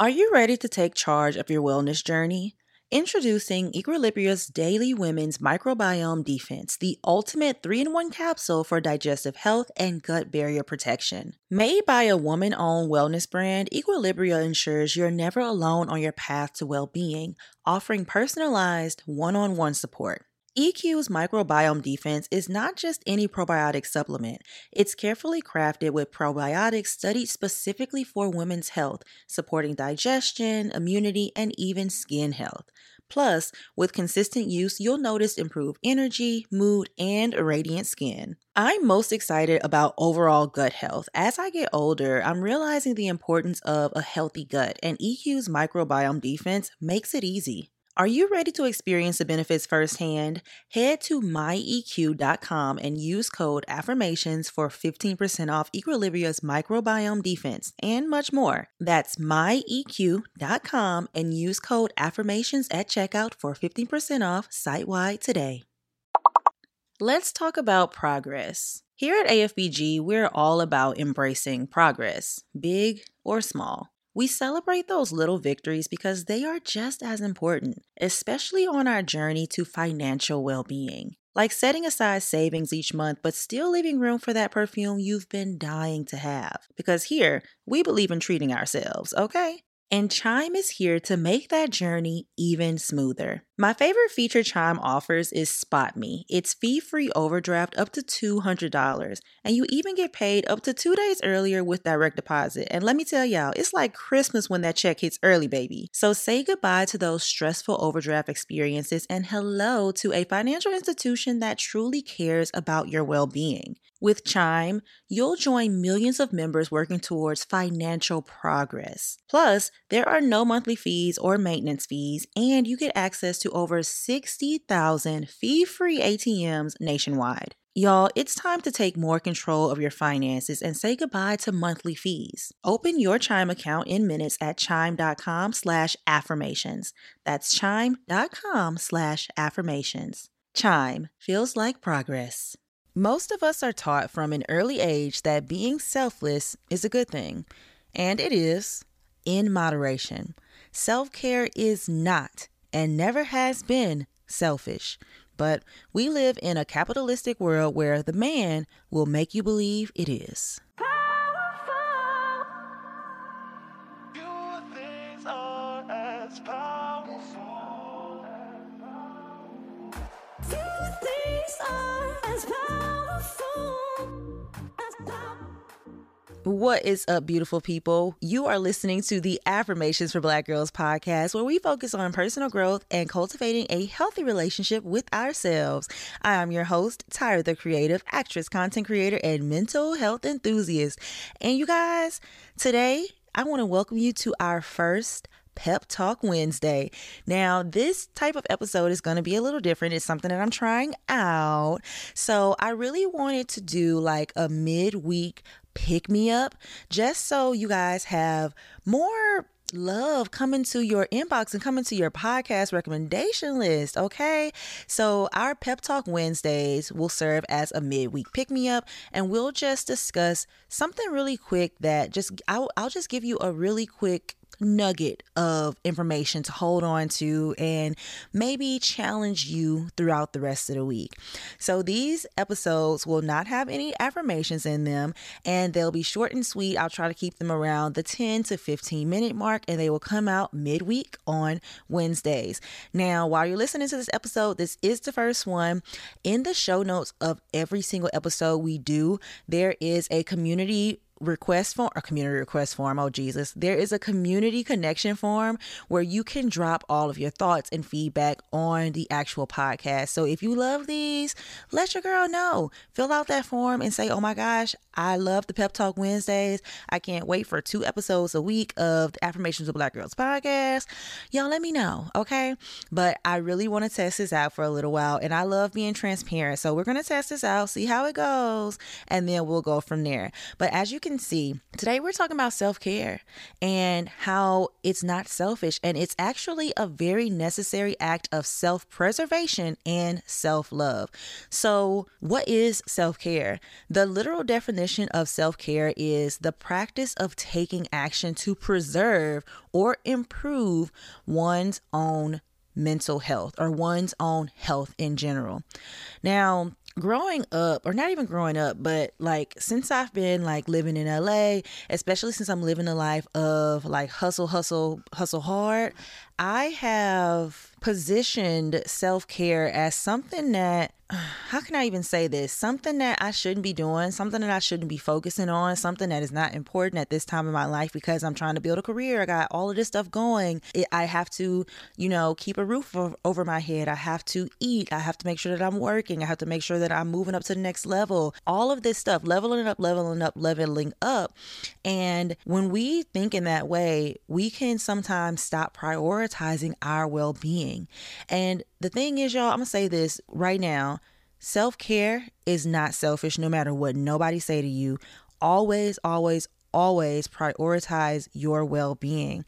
Are you ready to take charge of your wellness journey? Introducing Equilibria's Daily Women's Microbiome Defense, the ultimate 3 in 1 capsule for digestive health and gut barrier protection. Made by a woman owned wellness brand, Equilibria ensures you're never alone on your path to well being, offering personalized one on one support. EQ's microbiome defense is not just any probiotic supplement. It's carefully crafted with probiotics studied specifically for women's health, supporting digestion, immunity, and even skin health. Plus, with consistent use, you'll notice improved energy, mood, and radiant skin. I'm most excited about overall gut health. As I get older, I'm realizing the importance of a healthy gut, and EQ's microbiome defense makes it easy. Are you ready to experience the benefits firsthand? Head to myeq.com and use code AFFIRMATIONS for 15% off Equilibria's microbiome defense and much more. That's myeq.com and use code AFFIRMATIONS at checkout for 15% off site wide today. Let's talk about progress. Here at AFBG, we're all about embracing progress, big or small. We celebrate those little victories because they are just as important, especially on our journey to financial well being. Like setting aside savings each month, but still leaving room for that perfume you've been dying to have. Because here, we believe in treating ourselves, okay? And Chime is here to make that journey even smoother. My favorite feature Chime offers is Spot Me. It's fee free overdraft up to $200, and you even get paid up to two days earlier with direct deposit. And let me tell y'all, it's like Christmas when that check hits early, baby. So say goodbye to those stressful overdraft experiences and hello to a financial institution that truly cares about your well being. With Chime, you'll join millions of members working towards financial progress. Plus, there are no monthly fees or maintenance fees, and you get access to over 60,000 fee free ATMs nationwide. Y'all, it's time to take more control of your finances and say goodbye to monthly fees. Open your Chime account in minutes at chime.com slash affirmations. That's chime.com slash affirmations. Chime feels like progress. Most of us are taught from an early age that being selfless is a good thing, and it is in moderation. Self care is not and never has been selfish. But we live in a capitalistic world where the man will make you believe it is. What is up, beautiful people? You are listening to the Affirmations for Black Girls podcast, where we focus on personal growth and cultivating a healthy relationship with ourselves. I am your host, Tyra the Creative, actress, content creator, and mental health enthusiast. And you guys, today I want to welcome you to our first Pep Talk Wednesday. Now, this type of episode is going to be a little different. It's something that I'm trying out. So, I really wanted to do like a midweek pick me up just so you guys have more love coming to your inbox and coming to your podcast recommendation list. Okay. So, our Pep Talk Wednesdays will serve as a midweek pick me up, and we'll just discuss something really quick that just I'll, I'll just give you a really quick nugget of information to hold on to and maybe challenge you throughout the rest of the week. So these episodes will not have any affirmations in them and they'll be short and sweet. I'll try to keep them around the 10 to 15 minute mark and they will come out midweek on Wednesdays. Now, while you're listening to this episode, this is the first one. In the show notes of every single episode we do, there is a community request form, a community request form. Oh, Jesus. There is a community connection form where you can drop all of your thoughts and feedback on the actual podcast. So if you love these, let your girl know. Fill out that form and say, oh my gosh, I love the Pep Talk Wednesdays. I can't wait for two episodes a week of the Affirmations of Black Girls podcast. Y'all let me know, okay? But I really want to test this out for a little while and I love being transparent. So we're going to test this out, see how it goes, and then we'll go from there. But as you can see, today we're talking about self care and how it's not selfish and it's actually a very necessary act of self preservation and self love. So, what is self care? The literal definition definition of self care is the practice of taking action to preserve or improve one's own mental health or one's own health in general. Now, growing up or not even growing up but like since i've been like living in la especially since i'm living a life of like hustle hustle hustle hard i have positioned self-care as something that how can I even say this? Something that I shouldn't be doing, something that I shouldn't be focusing on, something that is not important at this time in my life because I'm trying to build a career. I got all of this stuff going. It, I have to, you know, keep a roof over my head. I have to eat. I have to make sure that I'm working. I have to make sure that I'm moving up to the next level. All of this stuff, leveling up, leveling up, leveling up. And when we think in that way, we can sometimes stop prioritizing our well being. And the thing is, y'all, I'm gonna say this right now. Self care is not selfish, no matter what nobody say to you. Always, always, always prioritize your well being.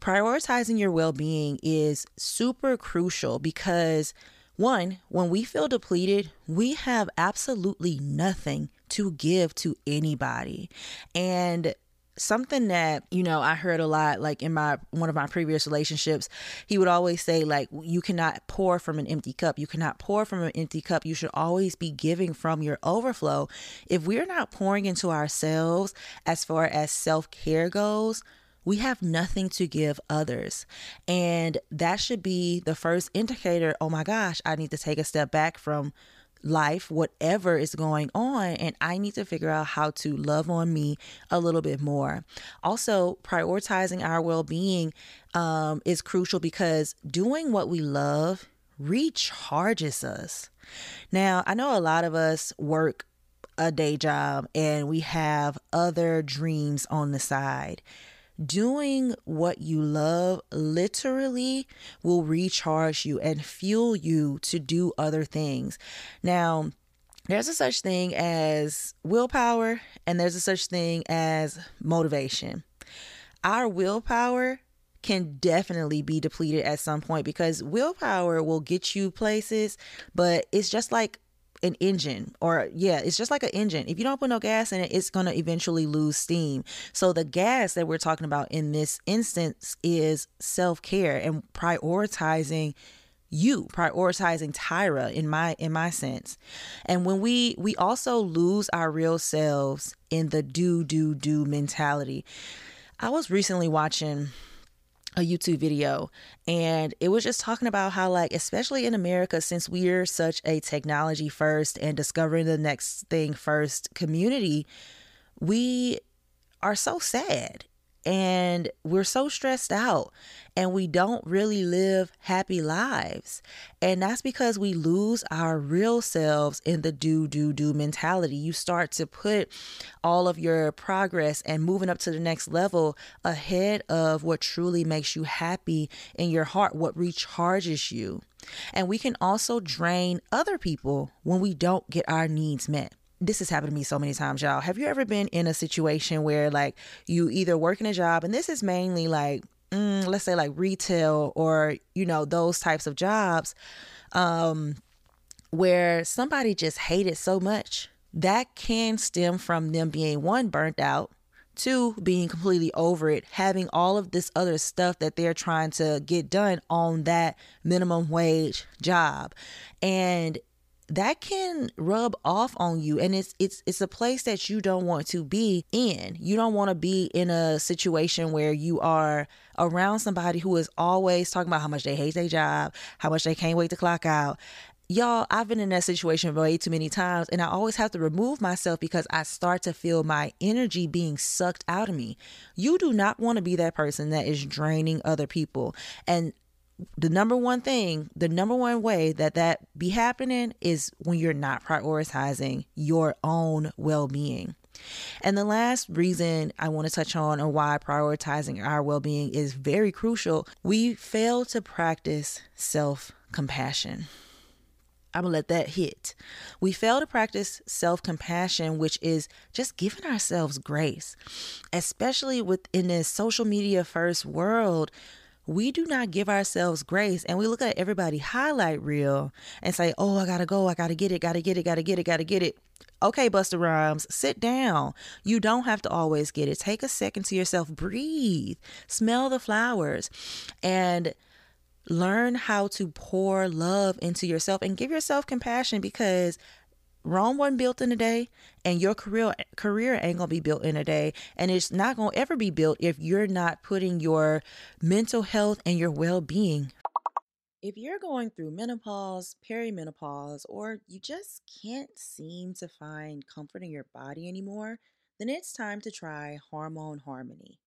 Prioritizing your well being is super crucial because, one, when we feel depleted, we have absolutely nothing to give to anybody. And something that you know i heard a lot like in my one of my previous relationships he would always say like you cannot pour from an empty cup. You cannot pour from an empty cup. You should always be giving from your overflow. If we're not pouring into ourselves as far as self-care goes we have nothing to give others. And that should be the first indicator oh my gosh, I need to take a step back from life, whatever is going on, and I need to figure out how to love on me a little bit more. Also, prioritizing our well being um, is crucial because doing what we love recharges us. Now, I know a lot of us work a day job and we have other dreams on the side doing what you love literally will recharge you and fuel you to do other things. Now, there's a such thing as willpower and there's a such thing as motivation. Our willpower can definitely be depleted at some point because willpower will get you places, but it's just like an engine or yeah it's just like an engine. If you don't put no gas in it it's going to eventually lose steam. So the gas that we're talking about in this instance is self-care and prioritizing you prioritizing tyra in my in my sense. And when we we also lose our real selves in the do do do mentality. I was recently watching a YouTube video and it was just talking about how like especially in America since we're such a technology first and discovering the next thing first community we are so sad and we're so stressed out and we don't really live happy lives. And that's because we lose our real selves in the do, do, do mentality. You start to put all of your progress and moving up to the next level ahead of what truly makes you happy in your heart, what recharges you. And we can also drain other people when we don't get our needs met this has happened to me so many times, y'all. Have you ever been in a situation where like you either work in a job, and this is mainly like, mm, let's say like retail or, you know, those types of jobs, um, where somebody just hated so much that can stem from them being one burnt out two being completely over it having all of this other stuff that they're trying to get done on that minimum wage job and that can rub off on you and it's it's it's a place that you don't want to be in. You don't want to be in a situation where you are around somebody who is always talking about how much they hate their job, how much they can't wait to clock out. Y'all, I've been in that situation way too many times, and I always have to remove myself because I start to feel my energy being sucked out of me. You do not want to be that person that is draining other people. And the number one thing, the number one way that that be happening is when you're not prioritizing your own well-being. And the last reason I want to touch on or why prioritizing our well-being is very crucial, we fail to practice self-compassion. I'm gonna let that hit. We fail to practice self compassion, which is just giving ourselves grace, especially within this social media first world we do not give ourselves grace and we look at everybody highlight reel and say, oh, I gotta go, I gotta get it, gotta get it, gotta get it, gotta get it. Okay, Busta Rhymes, sit down. You don't have to always get it. Take a second to yourself, breathe, smell the flowers, and learn how to pour love into yourself and give yourself compassion because Rome wasn't built in a day, and your career career ain't gonna be built in a day, and it's not gonna ever be built if you're not putting your mental health and your well being if you're going through menopause, perimenopause, or you just can't seem to find comfort in your body anymore, then it's time to try Hormone Harmony.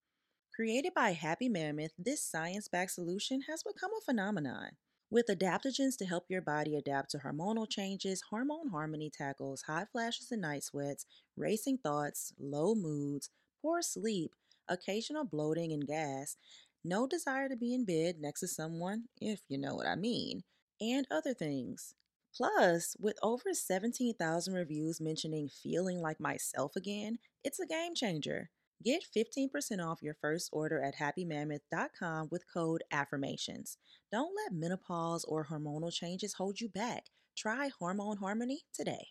Created by Happy Mammoth, this science backed solution has become a phenomenon. With adaptogens to help your body adapt to hormonal changes, Hormone Harmony tackles hot flashes and night sweats, racing thoughts, low moods, poor sleep, occasional bloating and gas, no desire to be in bed next to someone, if you know what I mean, and other things. Plus, with over 17,000 reviews mentioning feeling like myself again, it's a game changer. Get 15% off your first order at happymammoth.com with code AFFIRMATIONS. Don't let menopause or hormonal changes hold you back. Try Hormone Harmony today.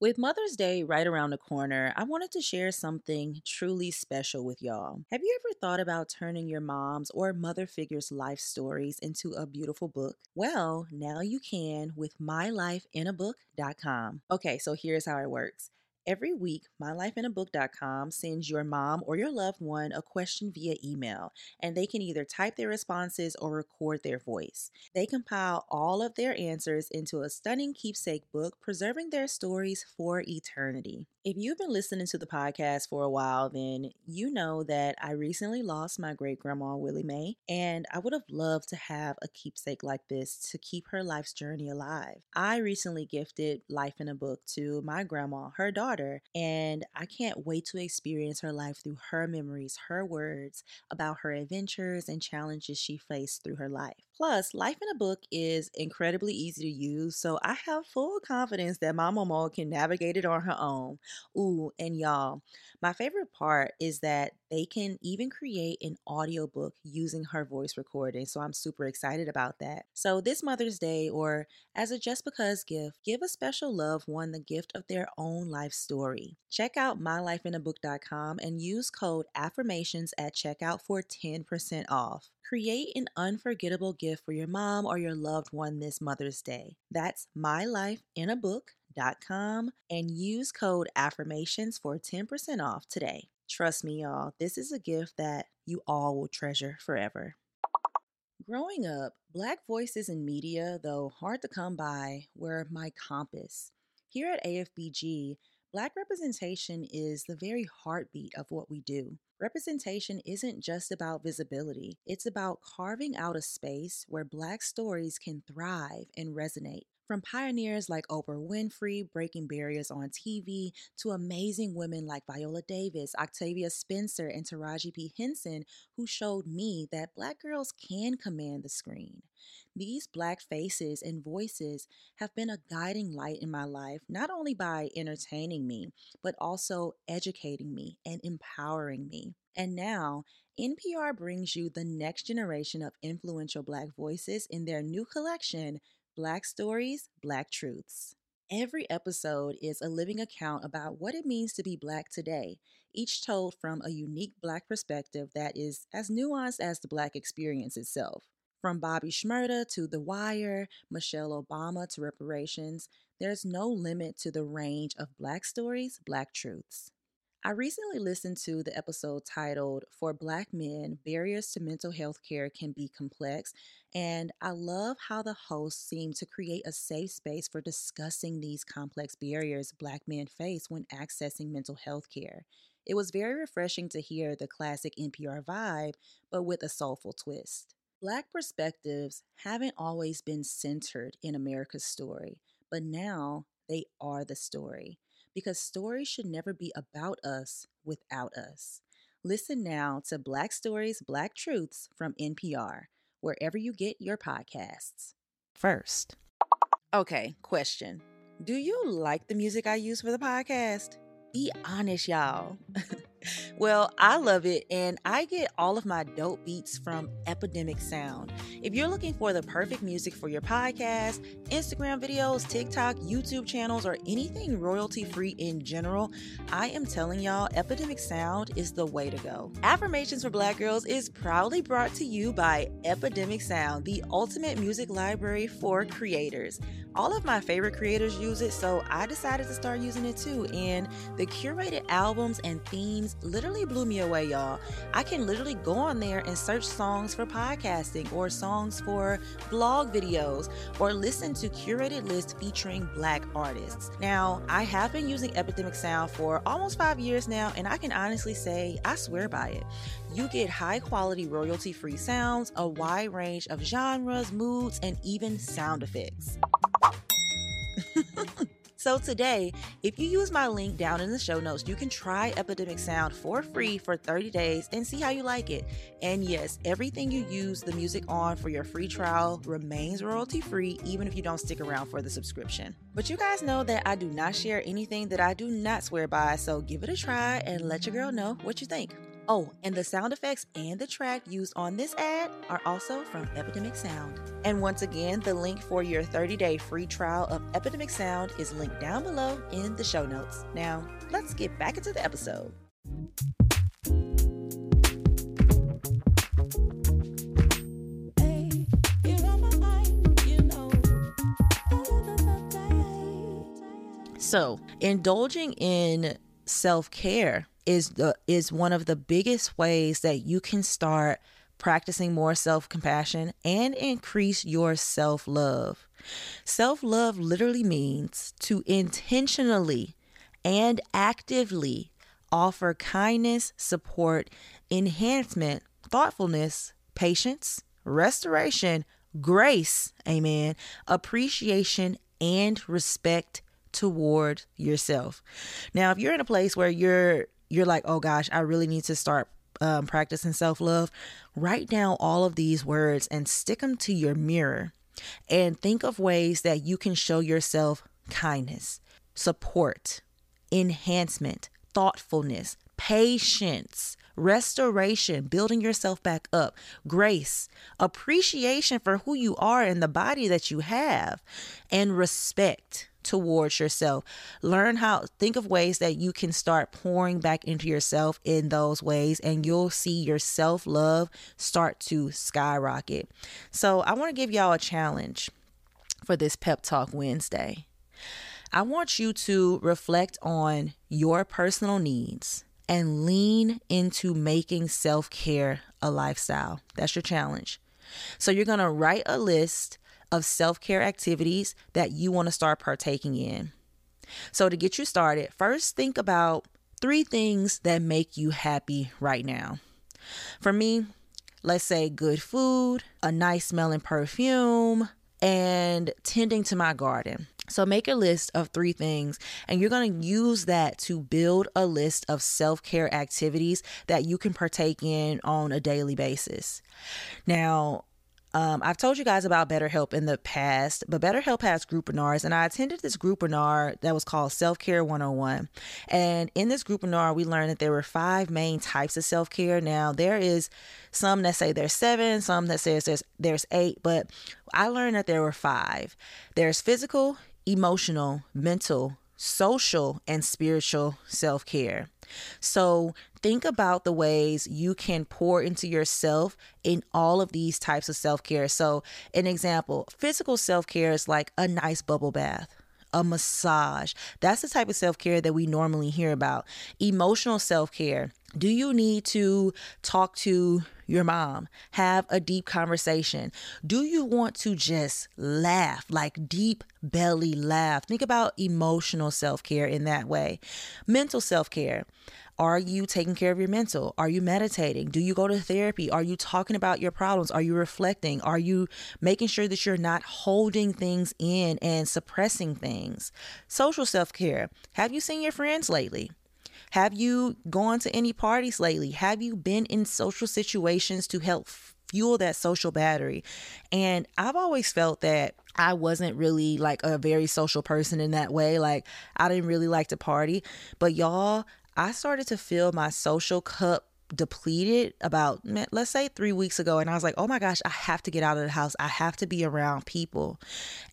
With Mother's Day right around the corner, I wanted to share something truly special with y'all. Have you ever thought about turning your mom's or mother figure's life stories into a beautiful book? Well, now you can with mylifeinabook.com. Okay, so here's how it works. Every week, mylifeinabook.com sends your mom or your loved one a question via email, and they can either type their responses or record their voice. They compile all of their answers into a stunning keepsake book, preserving their stories for eternity. If you've been listening to the podcast for a while, then you know that I recently lost my great grandma, Willie Mae, and I would have loved to have a keepsake like this to keep her life's journey alive. I recently gifted Life in a Book to my grandma, her daughter, and I can't wait to experience her life through her memories, her words about her adventures and challenges she faced through her life. Plus, Life in a Book is incredibly easy to use, so I have full confidence that my mama can navigate it on her own. Ooh, and y'all, my favorite part is that they can even create an audiobook using her voice recording. So I'm super excited about that. So this Mother's Day, or as a just because gift, give a special loved one the gift of their own life story. Check out mylifeinabook.com and use code affirmations at checkout for 10% off. Create an unforgettable gift for your mom or your loved one this Mother's Day. That's mylifeinabook.com and use code affirmations for 10% off today. Trust me, y'all, this is a gift that you all will treasure forever. Growing up, Black voices in media, though hard to come by, were my compass. Here at AFBG, Black representation is the very heartbeat of what we do. Representation isn't just about visibility, it's about carving out a space where Black stories can thrive and resonate. From pioneers like Oprah Winfrey breaking barriers on TV to amazing women like Viola Davis, Octavia Spencer, and Taraji P. Henson, who showed me that Black girls can command the screen. These Black faces and voices have been a guiding light in my life, not only by entertaining me, but also educating me and empowering me. And now, NPR brings you the next generation of influential Black voices in their new collection, Black Stories, Black Truths. Every episode is a living account about what it means to be Black today, each told from a unique Black perspective that is as nuanced as the Black experience itself. From Bobby Shmurda to The Wire, Michelle Obama to reparations, there's no limit to the range of Black stories, Black truths. I recently listened to the episode titled For Black Men Barriers to Mental Health Care Can Be Complex, and I love how the host seemed to create a safe space for discussing these complex barriers Black men face when accessing mental health care. It was very refreshing to hear the classic NPR vibe, but with a soulful twist. Black perspectives haven't always been centered in America's story, but now they are the story because stories should never be about us without us. Listen now to Black Stories, Black Truths from NPR, wherever you get your podcasts. First, okay, question Do you like the music I use for the podcast? Be honest, y'all. well, I love it, and I get all of my dope beats from Epidemic Sound. If you're looking for the perfect music for your podcast, Instagram videos, TikTok, YouTube channels, or anything royalty free in general, I am telling y'all, Epidemic Sound is the way to go. Affirmations for Black Girls is proudly brought to you by Epidemic Sound, the ultimate music library for creators. All of my favorite creators use it, so I decided to start using it too. And the curated albums and themes literally blew me away, y'all. I can literally go on there and search songs for podcasting or songs for blog videos or listen to curated lists featuring black artists. Now, I have been using Epidemic Sound for almost five years now, and I can honestly say I swear by it. You get high quality, royalty free sounds, a wide range of genres, moods, and even sound effects. so today, if you use my link down in the show notes, you can try Epidemic Sound for free for 30 days and see how you like it. And yes, everything you use the music on for your free trial remains royalty free, even if you don't stick around for the subscription. But you guys know that I do not share anything that I do not swear by, so give it a try and let your girl know what you think. Oh, and the sound effects and the track used on this ad are also from Epidemic Sound. And once again, the link for your 30 day free trial of Epidemic Sound is linked down below in the show notes. Now, let's get back into the episode. So, indulging in self care is the is one of the biggest ways that you can start practicing more self-compassion and increase your self-love. Self-love literally means to intentionally and actively offer kindness, support, enhancement, thoughtfulness, patience, restoration, grace, amen, appreciation and respect toward yourself. Now, if you're in a place where you're you're like, oh gosh, I really need to start um, practicing self love, write down all of these words and stick them to your mirror and think of ways that you can show yourself kindness, support, enhancement, thoughtfulness, patience, restoration, building yourself back up, grace, appreciation for who you are and the body that you have, and respect towards yourself. Learn how, think of ways that you can start pouring back into yourself in those ways, and you'll see your self love start to skyrocket. So, I want to give y'all a challenge for this Pep Talk Wednesday. I want you to reflect on your personal needs and lean into making self care a lifestyle. That's your challenge. So, you're going to write a list of self care activities that you want to start partaking in. So, to get you started, first think about three things that make you happy right now. For me, let's say good food, a nice smelling perfume, and tending to my garden. So make a list of three things, and you're going to use that to build a list of self care activities that you can partake in on a daily basis. Now, um, I've told you guys about BetterHelp in the past, but BetterHelp has groupinars, and I attended this groupinar that was called Self Care 101. And in this groupinar, we learned that there were five main types of self care. Now, there is some that say there's seven, some that says there's there's eight, but I learned that there were five. There's physical, emotional, mental, social, and spiritual self care. So think about the ways you can pour into yourself in all of these types of self care. So, an example physical self care is like a nice bubble bath a massage. That's the type of self care that we normally hear about. Emotional self care. Do you need to talk to your mom, have a deep conversation? Do you want to just laugh, like deep belly laugh? Think about emotional self care in that way. Mental self care. Are you taking care of your mental? Are you meditating? Do you go to therapy? Are you talking about your problems? Are you reflecting? Are you making sure that you're not holding things in and suppressing things? Social self care. Have you seen your friends lately? Have you gone to any parties lately? Have you been in social situations to help fuel that social battery? And I've always felt that I wasn't really like a very social person in that way. Like, I didn't really like to party. But y'all, I started to feel my social cup depleted about let's say three weeks ago and i was like oh my gosh i have to get out of the house. I have to be around people.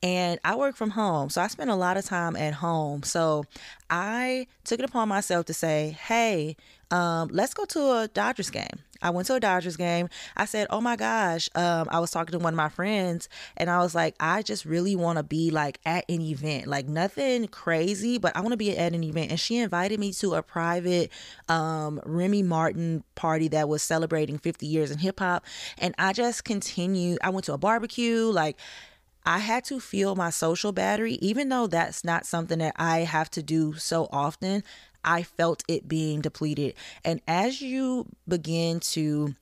And i work from home so i spend a lot of time at home. So i took it upon myself to say hey um, let's go to a dodgers game I went to a Dodgers game. I said, "Oh my gosh!" Um, I was talking to one of my friends, and I was like, "I just really want to be like at an event, like nothing crazy, but I want to be at an event." And she invited me to a private um, Remy Martin party that was celebrating 50 years in hip hop, and I just continued. I went to a barbecue, like. I had to feel my social battery, even though that's not something that I have to do so often. I felt it being depleted. And as you begin to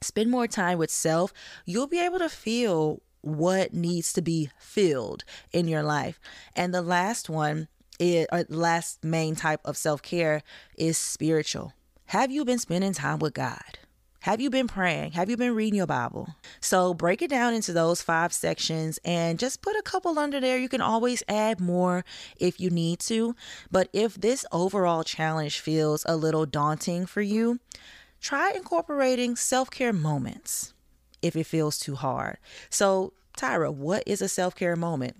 spend more time with self, you'll be able to feel what needs to be filled in your life. And the last one is, or last main type of self care is spiritual. Have you been spending time with God? Have you been praying? Have you been reading your Bible? So break it down into those five sections and just put a couple under there. You can always add more if you need to. But if this overall challenge feels a little daunting for you, try incorporating self care moments if it feels too hard. So, Tyra, what is a self care moment?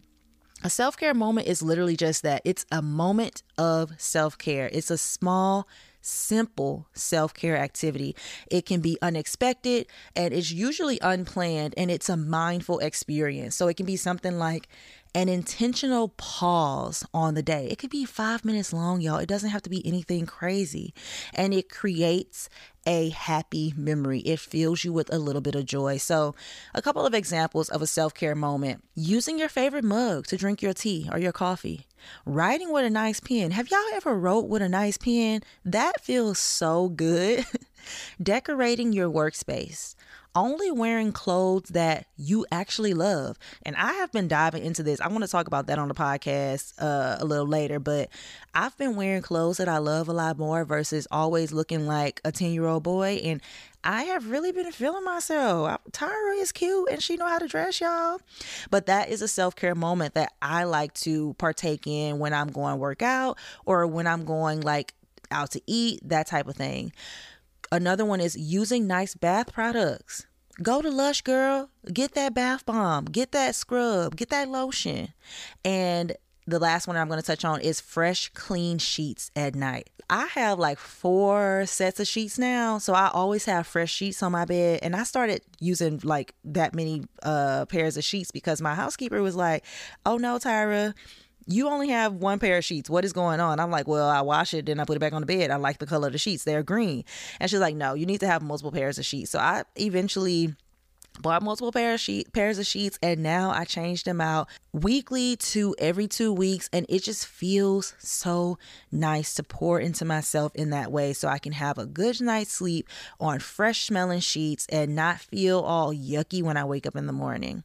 A self care moment is literally just that it's a moment of self care, it's a small simple self care activity. It can be unexpected and it's usually unplanned and it's a mindful experience. So it can be something like, an intentional pause on the day. It could be five minutes long, y'all. It doesn't have to be anything crazy. And it creates a happy memory. It fills you with a little bit of joy. So, a couple of examples of a self care moment using your favorite mug to drink your tea or your coffee, writing with a nice pen. Have y'all ever wrote with a nice pen? That feels so good. Decorating your workspace only wearing clothes that you actually love. And I have been diving into this. I want to talk about that on the podcast uh, a little later, but I've been wearing clothes that I love a lot more versus always looking like a 10 year old boy. And I have really been feeling myself. Tyra is cute and she know how to dress, y'all. But that is a self-care moment that I like to partake in when I'm going work out or when I'm going like out to eat, that type of thing. Another one is using nice bath products. Go to Lush, girl. Get that bath bomb, get that scrub, get that lotion. And the last one I'm going to touch on is fresh, clean sheets at night. I have like four sets of sheets now, so I always have fresh sheets on my bed. And I started using like that many uh, pairs of sheets because my housekeeper was like, "Oh no, Tyra." You only have one pair of sheets. What is going on? I'm like, well, I wash it, then I put it back on the bed. I like the color of the sheets. They're green. And she's like, no, you need to have multiple pairs of sheets. So I eventually bought multiple pair of sheet, pairs of sheets and now I change them out weekly to every two weeks and it just feels so nice to pour into myself in that way so I can have a good night's sleep on fresh smelling sheets and not feel all yucky when I wake up in the morning.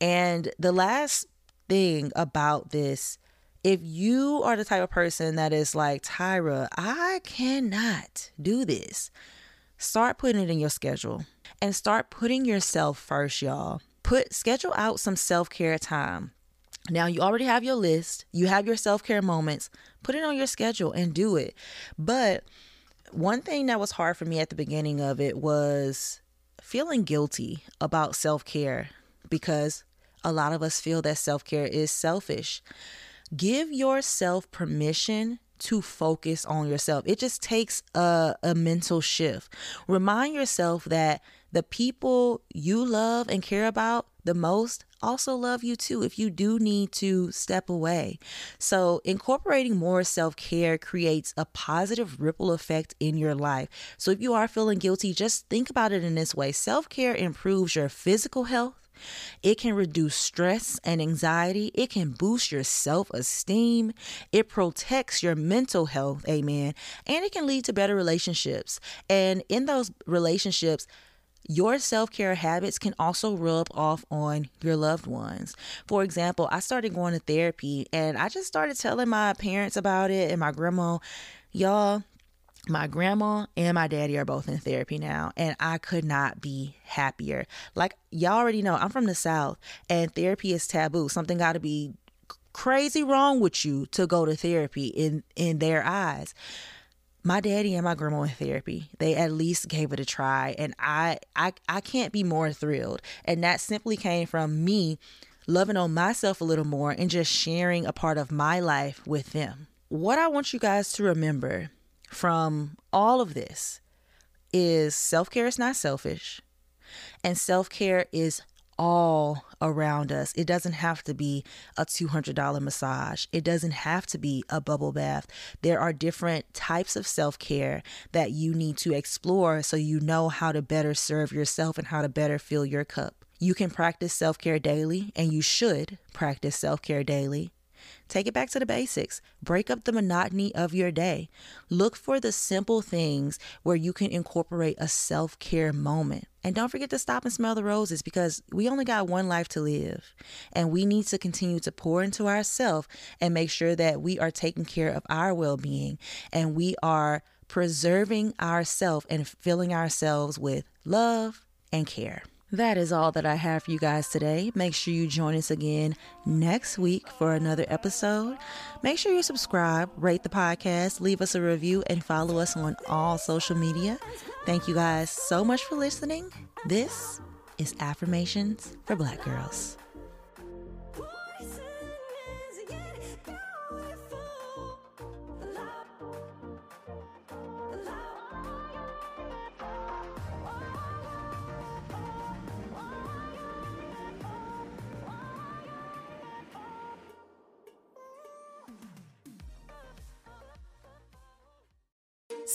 And the last thing about this. If you are the type of person that is like, Tyra, I cannot do this, start putting it in your schedule and start putting yourself first, y'all. Put schedule out some self-care time. Now you already have your list, you have your self-care moments. Put it on your schedule and do it. But one thing that was hard for me at the beginning of it was feeling guilty about self-care because a lot of us feel that self care is selfish. Give yourself permission to focus on yourself. It just takes a, a mental shift. Remind yourself that the people you love and care about the most also love you too if you do need to step away. So, incorporating more self care creates a positive ripple effect in your life. So, if you are feeling guilty, just think about it in this way self care improves your physical health it can reduce stress and anxiety. It can boost your self esteem. It protects your mental health, amen. And it can lead to better relationships. And in those relationships, your self care habits can also rub off on your loved ones. For example, I started going to therapy and I just started telling my parents about it and my grandma, y'all, my grandma and my daddy are both in therapy now and i could not be happier like y'all already know i'm from the south and therapy is taboo something got to be crazy wrong with you to go to therapy in in their eyes my daddy and my grandma in therapy. They at least gave it a try and I I I can't be more thrilled. And that simply came from me loving on myself a little more and just sharing a part of my life with them. What I want you guys to remember from all of this is self-care is not selfish and self-care is all around us. It doesn't have to be a $200 massage. It doesn't have to be a bubble bath. There are different types of self care that you need to explore so you know how to better serve yourself and how to better fill your cup. You can practice self care daily, and you should practice self care daily. Take it back to the basics. Break up the monotony of your day. Look for the simple things where you can incorporate a self care moment. And don't forget to stop and smell the roses because we only got one life to live. And we need to continue to pour into ourselves and make sure that we are taking care of our well being and we are preserving ourselves and filling ourselves with love and care. That is all that I have for you guys today. Make sure you join us again next week for another episode. Make sure you subscribe, rate the podcast, leave us a review, and follow us on all social media. Thank you guys so much for listening. This is Affirmations for Black Girls.